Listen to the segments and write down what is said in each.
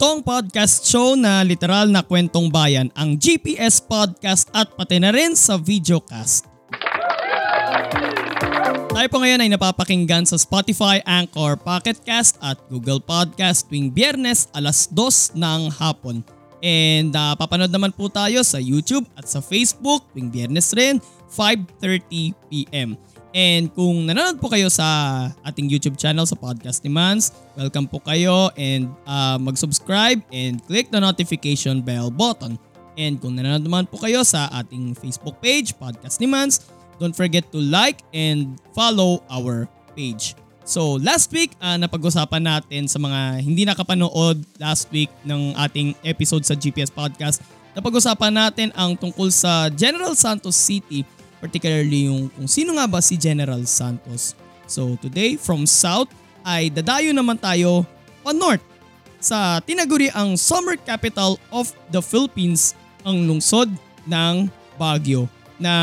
Ito ang podcast show na literal na kwentong bayan, ang GPS Podcast at pati na rin sa videocast. Tayo po ngayon ay napapakinggan sa Spotify, Anchor, Pocket Cast at Google Podcast tuwing biyernes alas 2 ng hapon. And uh, papanood naman po tayo sa YouTube at sa Facebook tuwing biyernes rin 5.30pm. And kung nanonood po kayo sa ating YouTube channel sa Podcast ni Mans, welcome po kayo and uh, mag-subscribe and click the notification bell button. And kung nanonood naman po kayo sa ating Facebook page, Podcast ni Mans, don't forget to like and follow our page. So last week, uh, napag-usapan natin sa mga hindi nakapanood last week ng ating episode sa GPS Podcast, napag-usapan natin ang tungkol sa General Santos City particularly yung kung sino nga ba si General Santos. So today from South ay dadayo naman tayo pa North sa tinaguri ang summer capital of the Philippines ang lungsod ng Baguio na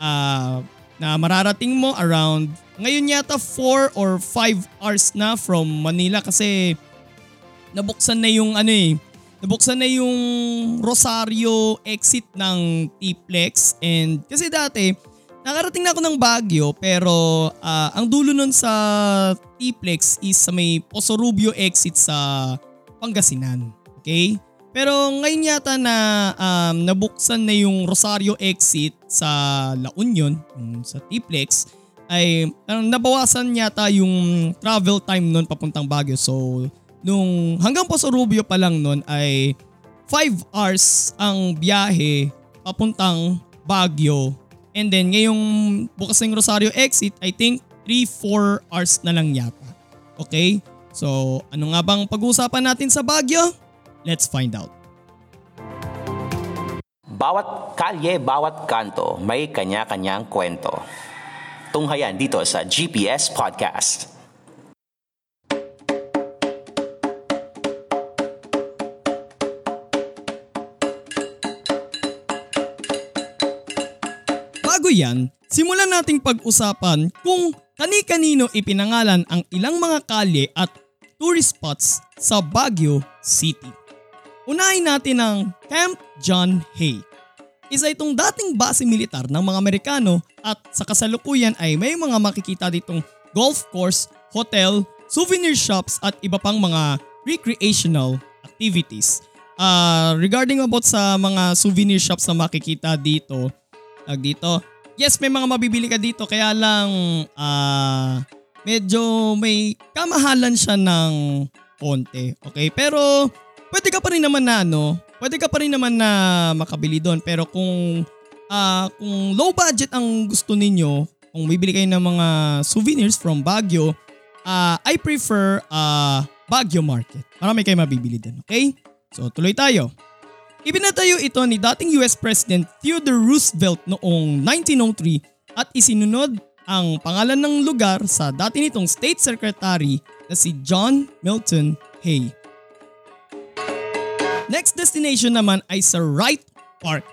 uh, na mararating mo around ngayon yata 4 or 5 hours na from Manila kasi nabuksan na yung ano eh nabuksan na yung Rosario exit ng T-Plex and kasi dati nakarating na ako ng Baguio pero uh, ang dulo nun sa T-Plex is sa may Posorubio exit sa Pangasinan. Okay? Pero ngayon yata na um, nabuksan na yung Rosario exit sa La Union, yung sa T-Plex, ay um, nabawasan yata yung travel time nun papuntang Baguio. So nung hanggang Poso Rubio pa lang nun ay 5 hours ang biyahe papuntang Baguio. And then ngayong bukas ng Rosario exit, I think 3-4 hours na lang yata. Okay? So ano nga bang pag-uusapan natin sa Baguio? Let's find out. Bawat kalye, bawat kanto, may kanya-kanyang kwento. Tunghayan dito sa GPS Podcast. Yan, simulan nating pag-usapan kung kani-kanino ipinangalan ang ilang mga kalye at tourist spots sa Baguio City. Unahin natin ang Camp John Hay. Isa itong dating base militar ng mga Amerikano at sa kasalukuyan ay may mga makikita ditong golf course, hotel, souvenir shops at iba pang mga recreational activities. Uh, regarding about sa mga souvenir shops na makikita dito, Tag dito. Yes, may mga mabibili ka dito kaya lang uh, medyo may kamahalan siya ng konti. Okay? Pero pwede ka pa rin naman na ano, pwede ka pa rin naman na makabili doon. Pero kung uh, kung low budget ang gusto ninyo, kung bibili kayo ng mga souvenirs from Baguio, uh, I prefer uh, Baguio Market. Marami kayo mabibili doon. Okay? So tuloy tayo. Ibinatayo ito ni dating US President Theodore Roosevelt noong 1903 at isinunod ang pangalan ng lugar sa dati nitong State Secretary na si John Milton Hay. Next destination naman ay sa Wright Park.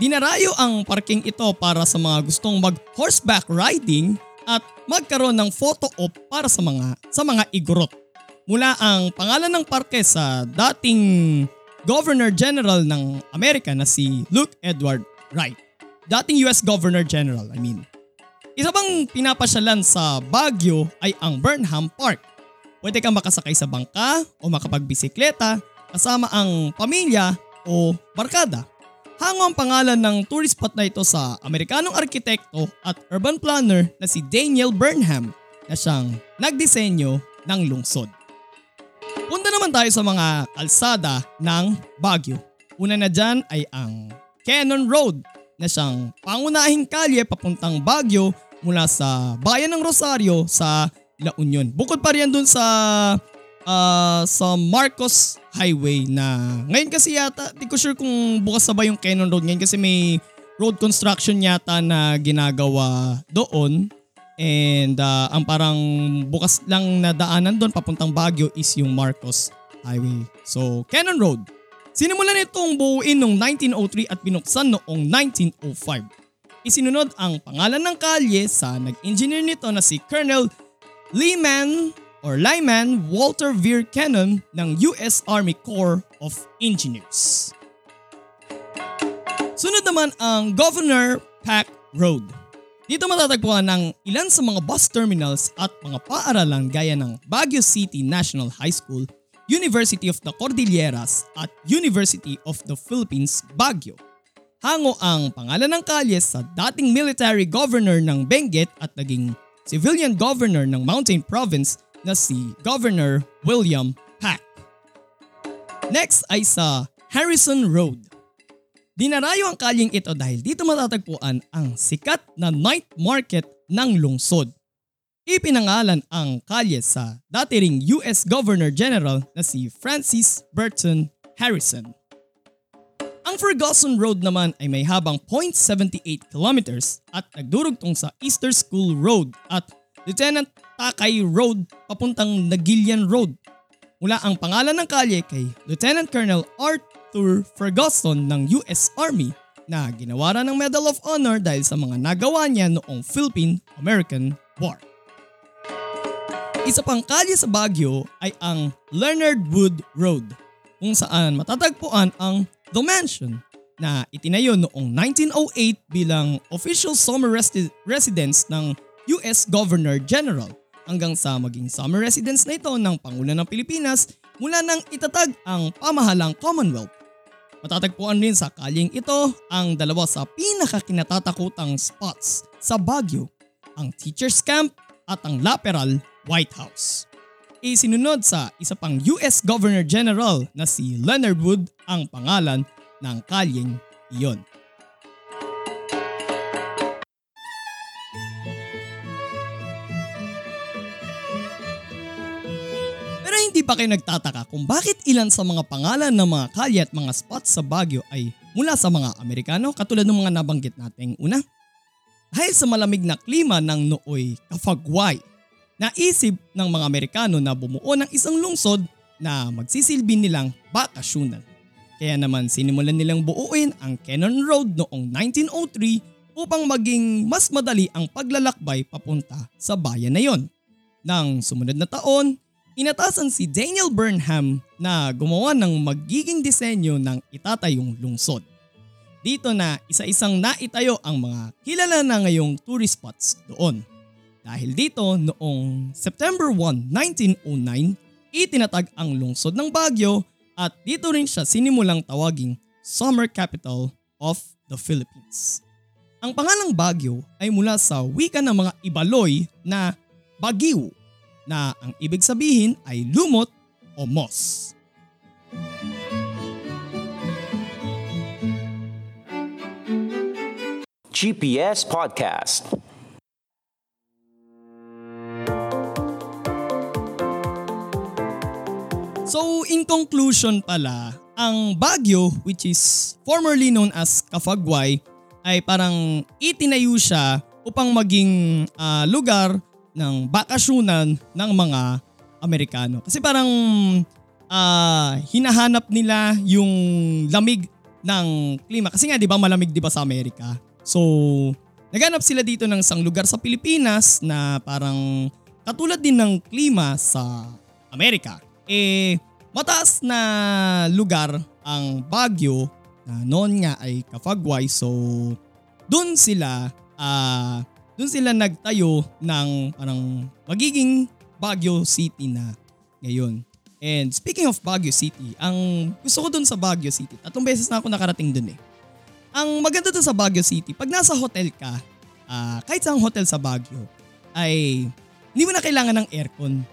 Dinarayo ang parking ito para sa mga gustong mag horseback riding at magkaroon ng photo op para sa mga sa mga igorot. Mula ang pangalan ng parke sa dating Governor General ng Amerika na si Luke Edward Wright. Dating US Governor General, I mean. Isa bang pinapasyalan sa Baguio ay ang Burnham Park. Pwede kang makasakay sa bangka o makapagbisikleta kasama ang pamilya o barkada. Hango ang pangalan ng tourist spot na ito sa Amerikanong arkitekto at urban planner na si Daniel Burnham na siyang nagdisenyo ng lungsod. Punta naman tayo sa mga kalsada ng Baguio. Una na dyan ay ang Cannon Road na siyang pangunahing kalye papuntang Baguio mula sa bayan ng Rosario sa La Union. Bukod pa riyan dun sa uh, sa Marcos Highway na ngayon kasi yata, di ko sure kung bukas na ba yung Cannon Road ngayon kasi may road construction yata na ginagawa doon. And uh, ang parang bukas lang na daanan doon papuntang Baguio is yung Marcos Highway. So, Cannon Road. Sinimulan itong buuin noong 1903 at binuksan noong 1905. Isinunod ang pangalan ng kalye sa nag-engineer nito na si Colonel Lehman or Lyman Walter Veer Cannon ng US Army Corps of Engineers. Sunod naman ang Governor Pack Road. Dito matatagpuan ng ilan sa mga bus terminals at mga paaralan gaya ng Baguio City National High School, University of the Cordilleras at University of the Philippines, Baguio. Hango ang pangalan ng kalye sa dating military governor ng Benguet at naging civilian governor ng Mountain Province na si Governor William Pack. Next ay sa Harrison Road. Dinarayo ang kalyeng ito dahil dito matatagpuan ang sikat na night market ng lungsod. Ipinangalan ang kalye sa dati ring US Governor General na si Francis Burton Harrison. Ang Ferguson Road naman ay may habang 0.78 kilometers at nagdurugtong sa Easter School Road at Lieutenant Takay Road papuntang Nagilian Road. Mula ang pangalan ng kalye kay Lieutenant Colonel Arthur Ferguson ng US Army na ginawaran ng Medal of Honor dahil sa mga nagawa niya noong Philippine-American War. Isa pang kalye sa Baguio ay ang Leonard Wood Road kung saan matatagpuan ang The Mansion na itinayo noong 1908 bilang official summer resi- residence ng US Governor General hanggang sa maging summer residence na ito ng Pangulo ng Pilipinas mula nang itatag ang pamahalang Commonwealth. Matatagpuan rin sa kalyeng ito ang dalawa sa pinakakinatatakutang spots sa Baguio, ang Teachers Camp at ang Laperal White House. Isinunod sa isa pang US Governor General na si Leonard Wood ang pangalan ng kalyeng iyon. Pa kayo nagtataka kung bakit ilan sa mga pangalan ng mga kalye at mga spots sa Baguio ay mula sa mga Amerikano katulad ng mga nabanggit nating una. Dahil sa malamig na klima ng nooy Kafagway, naisip ng mga Amerikano na bumuo ng isang lungsod na magsisilbi nilang bakasyonan. Kaya naman sinimulan nilang buuin ang Cannon Road noong 1903 upang maging mas madali ang paglalakbay papunta sa bayan na yon. Nang sumunod na taon, inatasan si Daniel Burnham na gumawa ng magiging disenyo ng itatayong lungsod. Dito na isa-isang naitayo ang mga kilala na ngayong tourist spots doon. Dahil dito noong September 1, 1909, itinatag ang lungsod ng Baguio at dito rin siya sinimulang tawaging Summer Capital of the Philippines. Ang pangalang Baguio ay mula sa wika ng mga Ibaloy na Bagiw na ang ibig sabihin ay lumot o moss. GPS Podcast. So in conclusion pala, ang Baguio which is formerly known as Cafagway ay parang itinayo siya upang maging ah, lugar ng bakasyonan ng mga Amerikano. Kasi parang ah, hinahanap nila yung lamig ng klima. Kasi nga 'di ba malamig 'di ba sa Amerika? So naghanap sila dito ng isang lugar sa Pilipinas na parang katulad din ng klima sa Amerika. Eh mataas na lugar ang Baguio na noon nga ay Kafagway. So doon sila ah doon sila nagtayo ng parang magiging Baguio City na ngayon. And speaking of Baguio City, ang gusto ko doon sa Baguio City, tatlong beses na ako nakarating doon eh. Ang maganda doon sa Baguio City, pag nasa hotel ka, ah, kahit sa hotel sa Baguio, ay hindi mo na kailangan ng aircon.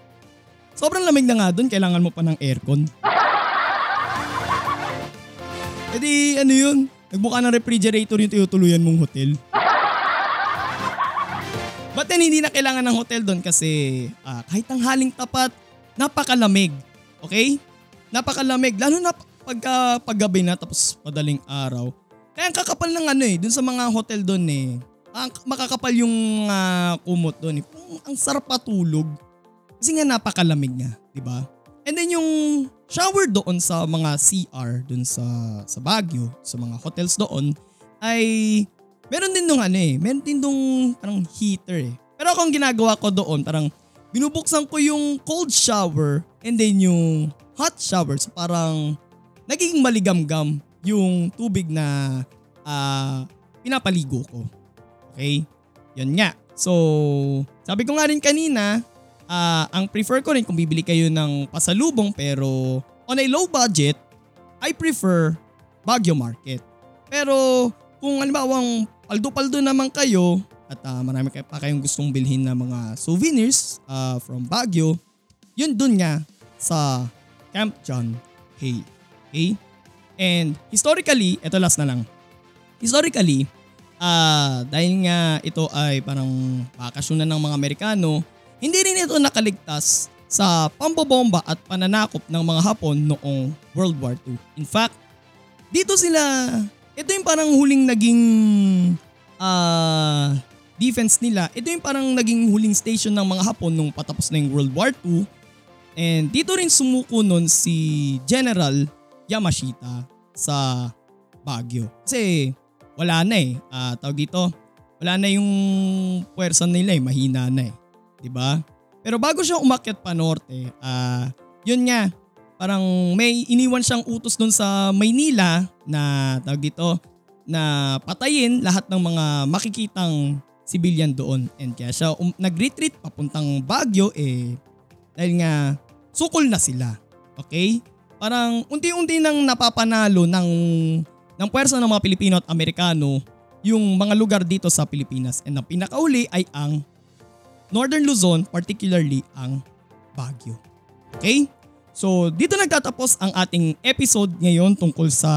Sobrang lamig na nga doon, kailangan mo pa ng aircon. E di ano yun, nagbuka ng refrigerator yung tinutuluyan mong hotel. But then hindi na kailangan ng hotel doon kasi ah, kahit ang haling tapat, napakalamig. Okay? Napakalamig. Lalo na pagka paggabi na tapos madaling araw. Kaya ang kakapal ng ano eh, dun sa mga hotel doon eh. Ang makakapal yung uh, kumot doon eh. Ang sarap patulog. Kasi nga napakalamig nga, di ba? And then yung shower doon sa mga CR doon sa sa Baguio, sa mga hotels doon ay meron din nung ano eh, meron din nung parang heater eh. Pero ako ginagawa ko doon, parang binubuksan ko yung cold shower and then yung hot shower. So parang nagiging maligamgam yung tubig na uh, pinapaligo ko. Okay? Yan nga. So, sabi ko nga rin kanina, uh, ang prefer ko rin kung bibili kayo ng pasalubong pero on a low budget, I prefer Baguio Market. Pero kung halimbawang paldo-paldo naman kayo at uh, marami kayo pa kayong gustong bilhin na mga souvenirs uh, from Baguio, yun dun nga sa Camp John Hay. Okay? And historically, ito last na lang. Historically, uh, dahil nga ito ay parang bakasyonan ng mga Amerikano, hindi rin ito nakaligtas sa pambobomba at pananakop ng mga Hapon noong World War II. In fact, dito sila, ito yung parang huling naging uh, defense nila. Ito yung parang naging huling station ng mga Hapon nung patapos na yung World War II. And dito rin sumuko nun si General Yamashita sa Baguio. Kasi wala na eh. Uh, tawag dito, wala na yung puwersa nila eh. Mahina na eh. ba? Pero bago siya umakyat pa norte, uh, 'yun nga, parang may iniwan siyang utos doon sa Maynila na tawag dito na patayin lahat ng mga makikitang civilian doon. And kaya siya um, nag-retreat papuntang Baguio eh dahil nga sukol na sila. Okay? Parang unti-unti nang napapanalo ng ng puwersa ng mga Pilipino at Amerikano yung mga lugar dito sa Pilipinas. And ang pinakauli ay ang Northern Luzon, particularly ang Baguio. Okay? So dito nagtatapos ang ating episode ngayon tungkol sa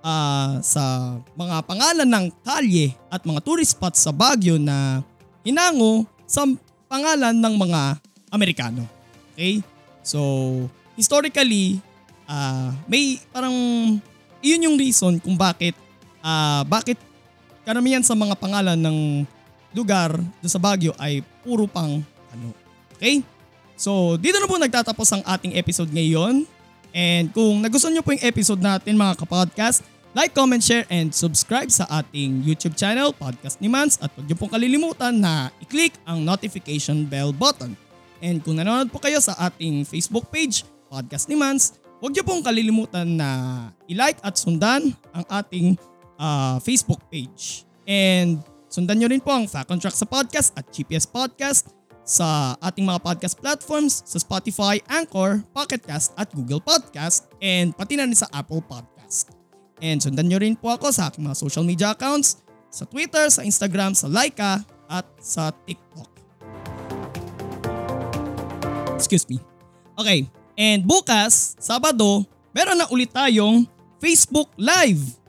uh, sa mga pangalan ng kalye at mga tourist spots sa Baguio na hinango sa pangalan ng mga Amerikano. Okay? So historically uh, may parang iyon yung reason kung bakit uh, bakit karamihan sa mga pangalan ng lugar do sa Baguio ay puro pang ano. Okay? So, dito na po nagtatapos ang ating episode ngayon. And kung nagustuhan nyo po yung episode natin mga kapodcast, like, comment, share, and subscribe sa ating YouTube channel, Podcast ni Mans. At huwag nyo pong kalilimutan na i-click ang notification bell button. And kung nanonood po kayo sa ating Facebook page, Podcast ni Mans, huwag nyo pong kalilimutan na i-like at sundan ang ating uh, Facebook page. And Sundan nyo rin po ang Fact on Track sa podcast at GPS Podcast sa ating mga podcast platforms sa Spotify, Anchor, Pocketcast at Google Podcast and pati na rin sa Apple Podcast. And sundan nyo rin po ako sa aking mga social media accounts sa Twitter, sa Instagram, sa Laika at sa TikTok. Excuse me. Okay, and bukas, Sabado, meron na ulit tayong Facebook Live.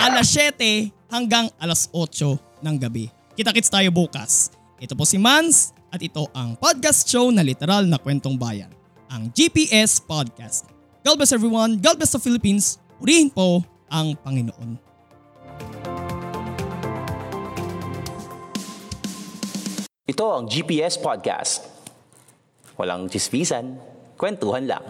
Alas 7 hanggang alas 8 ng gabi. Kita-kits tayo bukas. Ito po si Mans at ito ang podcast show na literal na kwentong bayan, ang GPS Podcast. God bless everyone, God bless the Philippines, purihin po ang Panginoon. Ito ang GPS Podcast. Walang chismisan, kwentuhan lang.